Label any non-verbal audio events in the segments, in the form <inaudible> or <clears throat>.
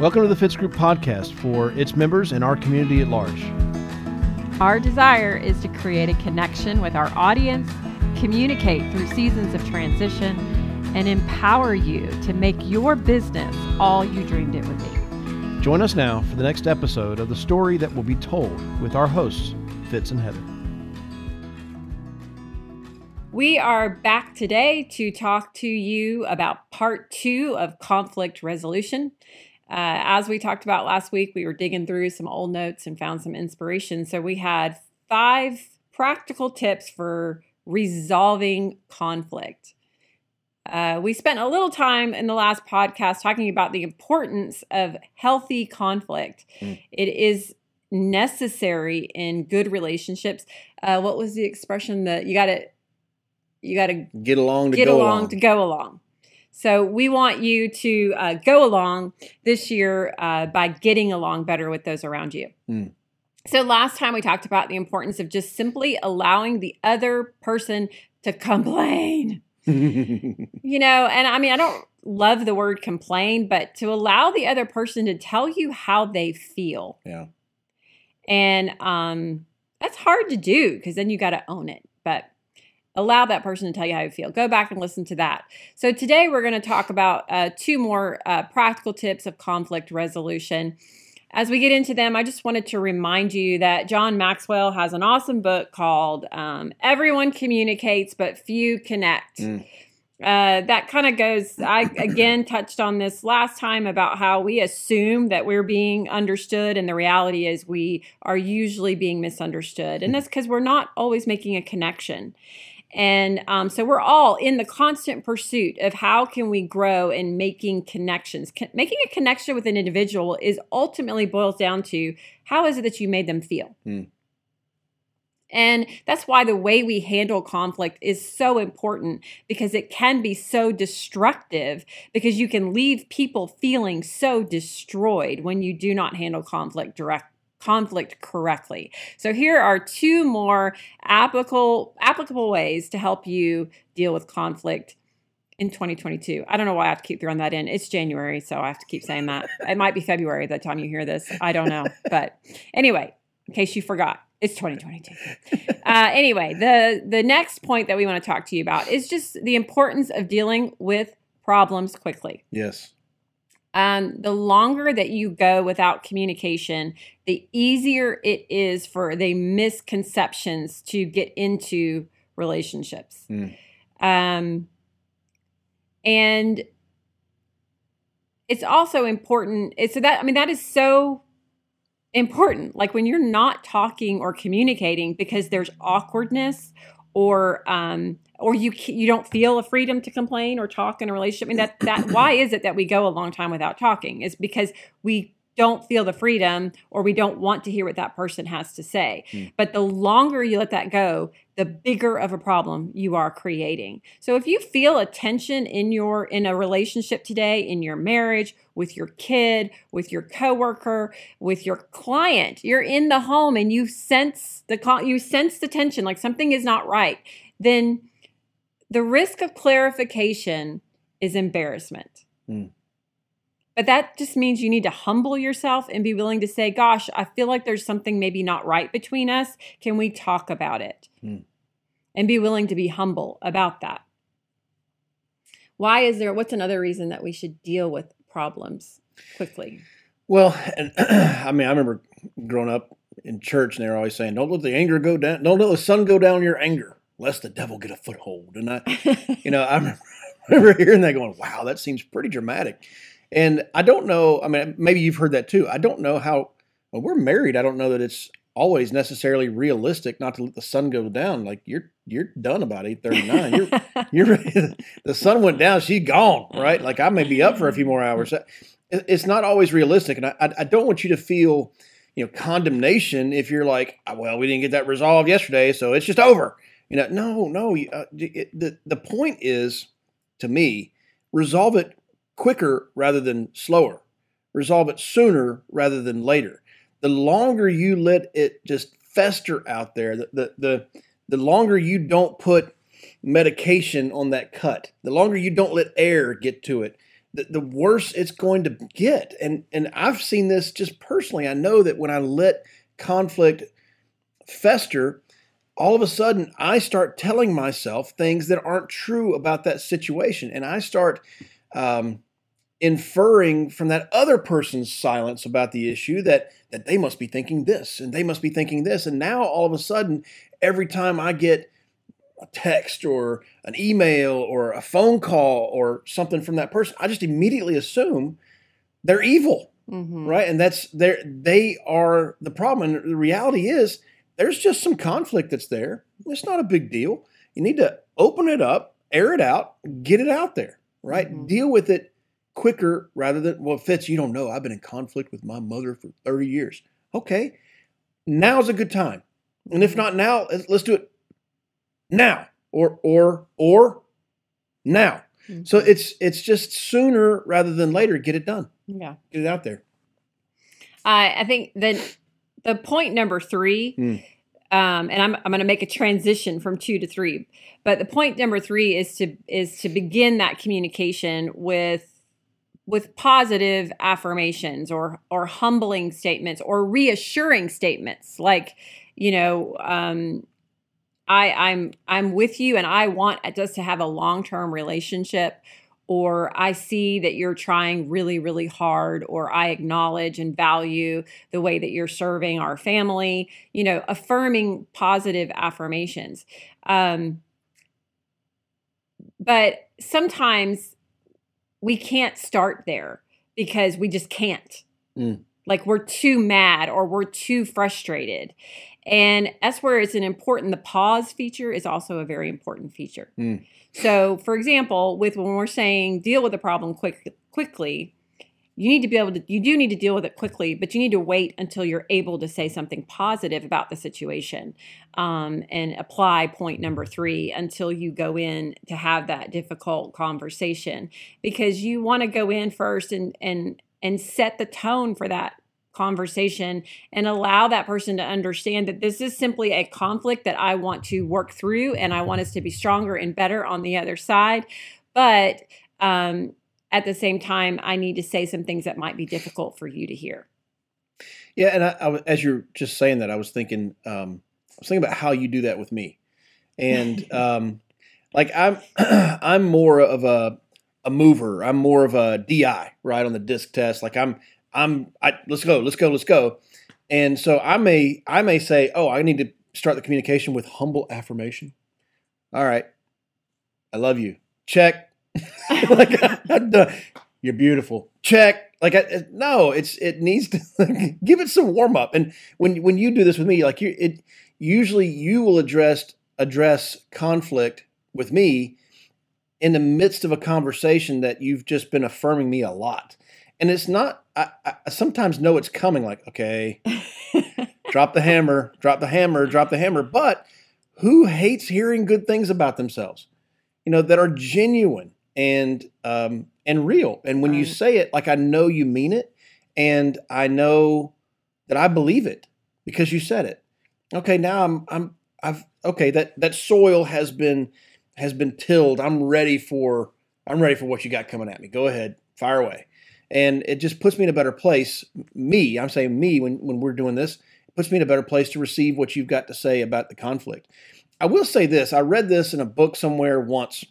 Welcome to the Fitz Group podcast for its members and our community at large. Our desire is to create a connection with our audience, communicate through seasons of transition, and empower you to make your business all you dreamed it would be. Join us now for the next episode of the story that will be told with our hosts, Fitz and Heather. We are back today to talk to you about part two of conflict resolution. Uh, as we talked about last week, we were digging through some old notes and found some inspiration. So we had five practical tips for resolving conflict. Uh, we spent a little time in the last podcast talking about the importance of healthy conflict. Mm. It is necessary in good relationships. Uh, what was the expression that you got to you got to get along to get go along, along to go along. So we want you to uh, go along this year uh, by getting along better with those around you. Mm. So last time we talked about the importance of just simply allowing the other person to complain. <laughs> you know, and I mean, I don't love the word complain, but to allow the other person to tell you how they feel. Yeah. And um, that's hard to do because then you got to own it. But allow that person to tell you how you feel. Go back and listen to that. So today we're going to talk about uh, two more uh, practical tips of conflict resolution. As we get into them, I just wanted to remind you that John Maxwell has an awesome book called um, Everyone Communicates, but Few Connect. Mm. Uh, that kind of goes, I again touched on this last time about how we assume that we're being understood, and the reality is we are usually being misunderstood. And that's because we're not always making a connection. And um, so we're all in the constant pursuit of how can we grow in making connections. Con- making a connection with an individual is ultimately boils down to how is it that you made them feel. Mm. And that's why the way we handle conflict is so important because it can be so destructive because you can leave people feeling so destroyed when you do not handle conflict direct conflict correctly. So here are two more applicable applicable ways to help you deal with conflict in 2022. I don't know why I have to keep throwing that in. It's January, so I have to keep saying that. It might be February the time you hear this. I don't know. But anyway, in case you forgot, it's 2022. Uh, anyway, the the next point that we want to talk to you about is just the importance of dealing with problems quickly. Yes um, the longer that you go without communication, the easier it is for the misconceptions to get into relationships. Mm. Um, and it's also important. It's so that I mean that is so important. Like when you're not talking or communicating because there's awkwardness or um, or you you don't feel a freedom to complain or talk in a relationship. I mean that that why is it that we go a long time without talking? Is because we don't feel the freedom or we don't want to hear what that person has to say. Mm. But the longer you let that go, the bigger of a problem you are creating. So if you feel a tension in your in a relationship today, in your marriage, with your kid, with your coworker, with your client, you're in the home and you sense the you sense the tension like something is not right, then the risk of clarification is embarrassment. Mm. But that just means you need to humble yourself and be willing to say, Gosh, I feel like there's something maybe not right between us. Can we talk about it? Mm. And be willing to be humble about that. Why is there, what's another reason that we should deal with problems quickly? Well, and, <clears throat> I mean, I remember growing up in church and they were always saying, Don't let the anger go down, don't let the sun go down your anger lest the devil get a foothold. And I, <laughs> you know, I remember, <laughs> remember hearing that going, wow, that seems pretty dramatic. And I don't know, I mean, maybe you've heard that too. I don't know how, well, we're married. I don't know that it's always necessarily realistic not to let the sun go down. Like you're, you're done about 839. You're, <laughs> you're, the sun went down, she's gone, right? Like I may be up for a few more <laughs> hours. It's not always realistic. And I, I don't want you to feel, you know, condemnation if you're like, well, we didn't get that resolved yesterday, so it's just over. You know, no, no. Uh, it, the the point is, to me, resolve it quicker rather than slower. Resolve it sooner rather than later. The longer you let it just fester out there, the the the, the longer you don't put medication on that cut, the longer you don't let air get to it, the, the worse it's going to get. And and I've seen this just personally. I know that when I let conflict fester, all of a sudden I start telling myself things that aren't true about that situation, and I start um, inferring from that other person's silence about the issue that that they must be thinking this and they must be thinking this, and now all of a sudden, every time I get a text or an email or a phone call or something from that person, I just immediately assume they're evil, Mhm. right? And that's they they are the problem. And the reality is, there's just some conflict that's there. It's not a big deal. You need to open it up, air it out, get it out there, right? Mhm. Deal with it quicker rather than well, Fitz, you don't know. I've been in conflict with my mother for 30 years. Okay, now's a good time. And if not now, let's- do it now or or or now. So Mhm. it's it's just sooner rather than later. Get it done. yeah. Get it out there. I I think then the point number three, Mm. um, and I'm I'm going to make a transition from two to three, but the point number three is to is to begin that communication with with positive affirmations or or humbling statements or reassuring statements like you know um, I I'm I'm with you and I want us to have a long-term relationship or I see that you're trying really really hard or I acknowledge and value the way that you're serving our family, you know, affirming positive affirmations. Um but sometimes we can't start there because we just can't. Mm. Like we're too mad or we're too frustrated. And that's where it's an important the pause feature is also a very important feature. Mm. So, for example, with when we're saying deal with the problem quick quickly, you need to be able to you do need to deal with it quickly, but you need to wait until you're able to say something positive about the situation um, and apply point number three until you go in to have that difficult conversation because you want to go in first and and and set the tone for that conversation and allow that person to understand that this is simply a conflict that I want to work through and I want us to be stronger and better on the other side. But um, at the same time, I need to say some things that might be difficult for you to hear. Yeah, and I, I was- as you're just saying that, I was thinking, um, I was thinking about how you do that with me, and <laughs> um, like I'm, <clears throat> I'm more of a a mover. I'm more of a DI, right on the disc test. Like I'm, I'm, I, let's go, let's go, let's go. And so I may, I may say, oh, I need to start the communication with humble affirmation. All right, I love you. Check. <laughs> like I'm done. You're beautiful. Check. Like I, no, it's it needs to <laughs> give it some warm up. And when when you do this with me, like you, it usually you will address address conflict with me in the midst of a conversation that you've just been affirming me a lot. And it's not. I, I sometimes know it's coming. Like okay, <laughs> drop the hammer, drop the hammer, drop the hammer. But who hates hearing good things about themselves? You know that are genuine and um, and real. And when you say it, like I know you mean it, and I know that I believe it because you said it. Okay, now I'm I'm I've okay that that soil has been has been tilled. I'm ready for I'm ready for what you got coming at me. Go ahead, fire away. And it just puts me in a better place. Me, I'm saying me when when we're doing this, it puts me in a better place to receive what you've got to say about the conflict. I will say this: I read this in a book somewhere once,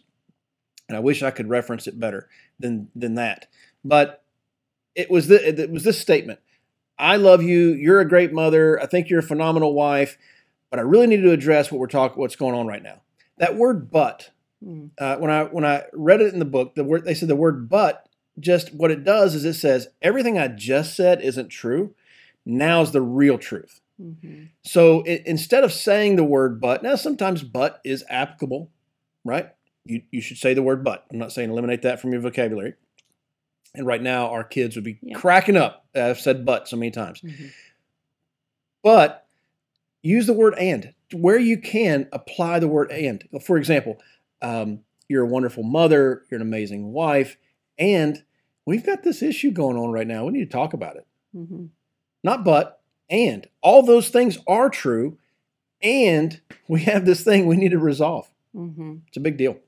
and I wish I could reference it better than than that. But it was the, it was this statement: "I love you. You're a great mother. I think you're a phenomenal wife, but I really need to address what we're talking, what's going on right now." That word "but" Mm, uh, when I when I read it in the book, the word they said the word "but" just what it does is it says everything I just said isn't true. Now's the real truth. mhm. So it, instead of saying the word "but," now sometimes "but" is applicable, right? You you should say the word "but." I'm not saying eliminate that from your vocabulary. And right now, our kids would be Yeah. cracking up. I've said "but" so many times, Mhm. but use the word "and" where you can. Apply the word "and." For example, um, you're a wonderful mother. You're an amazing wife, and we've got this issue going on right now. We need to talk about it Mhm. not but, and. All those things are true, and we have this thing we need to resolve. Mhm. It's a big deal,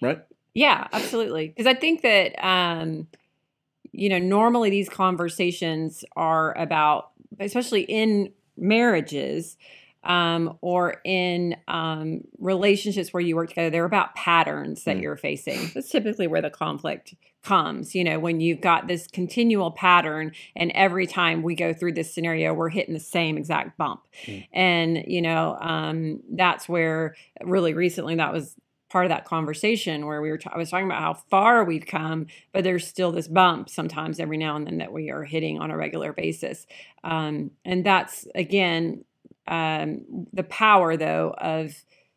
right? Yeah, absolutely. Because I think that, um, you know, normally these conversations are about, especially in marriages um, or in um, relationships where you work together, they're about patterns that Mm. you're facing. That's typically where the conflict comes. You know, when you've got this continual pattern, and every time we go through this scenario, we're hitting the same exact bump. Mm. And, you know, um, that's where really recently that was part of that conversation where we were ta- I was talking about how far we've come, but there's still this bump sometimes every now and then that we are hitting on a regular basis. Um, and that's again um, the power though of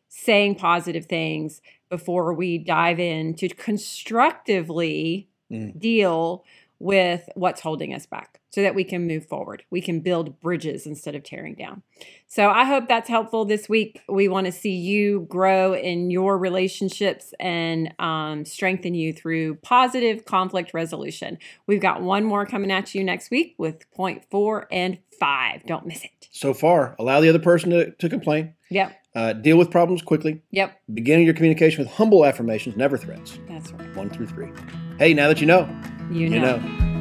saying positive things before we dive in to constructively Mm. deal with what's holding us back so that we can move forward. We can build bridges instead of tearing down. So I hope that's helpful this week. We want to see you grow in your relationships and um, strengthen you through positive conflict resolution. We've got one more coming at you next week with point four and five. Don't miss it. So far, allow the other person to, to complain. Yep. Uh, deal with problems quickly. Yep. Beginning your communication with humble affirmations, never threats. That's right. One through three. Hey, now that you know, You you know. know.